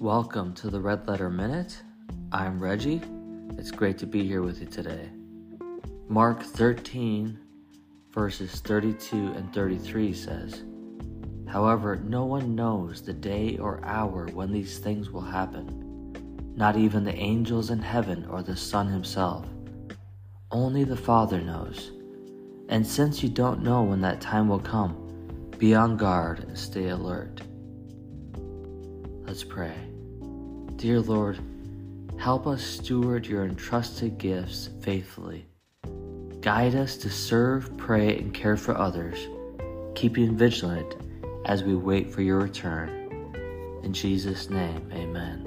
Welcome to the Red Letter Minute. I'm Reggie. It's great to be here with you today. Mark 13, verses 32 and 33 says, However, no one knows the day or hour when these things will happen, not even the angels in heaven or the Son himself. Only the Father knows. And since you don't know when that time will come, be on guard and stay alert. Let's pray. Dear Lord, help us steward your entrusted gifts faithfully. Guide us to serve, pray, and care for others, keeping vigilant as we wait for your return. In Jesus' name, amen.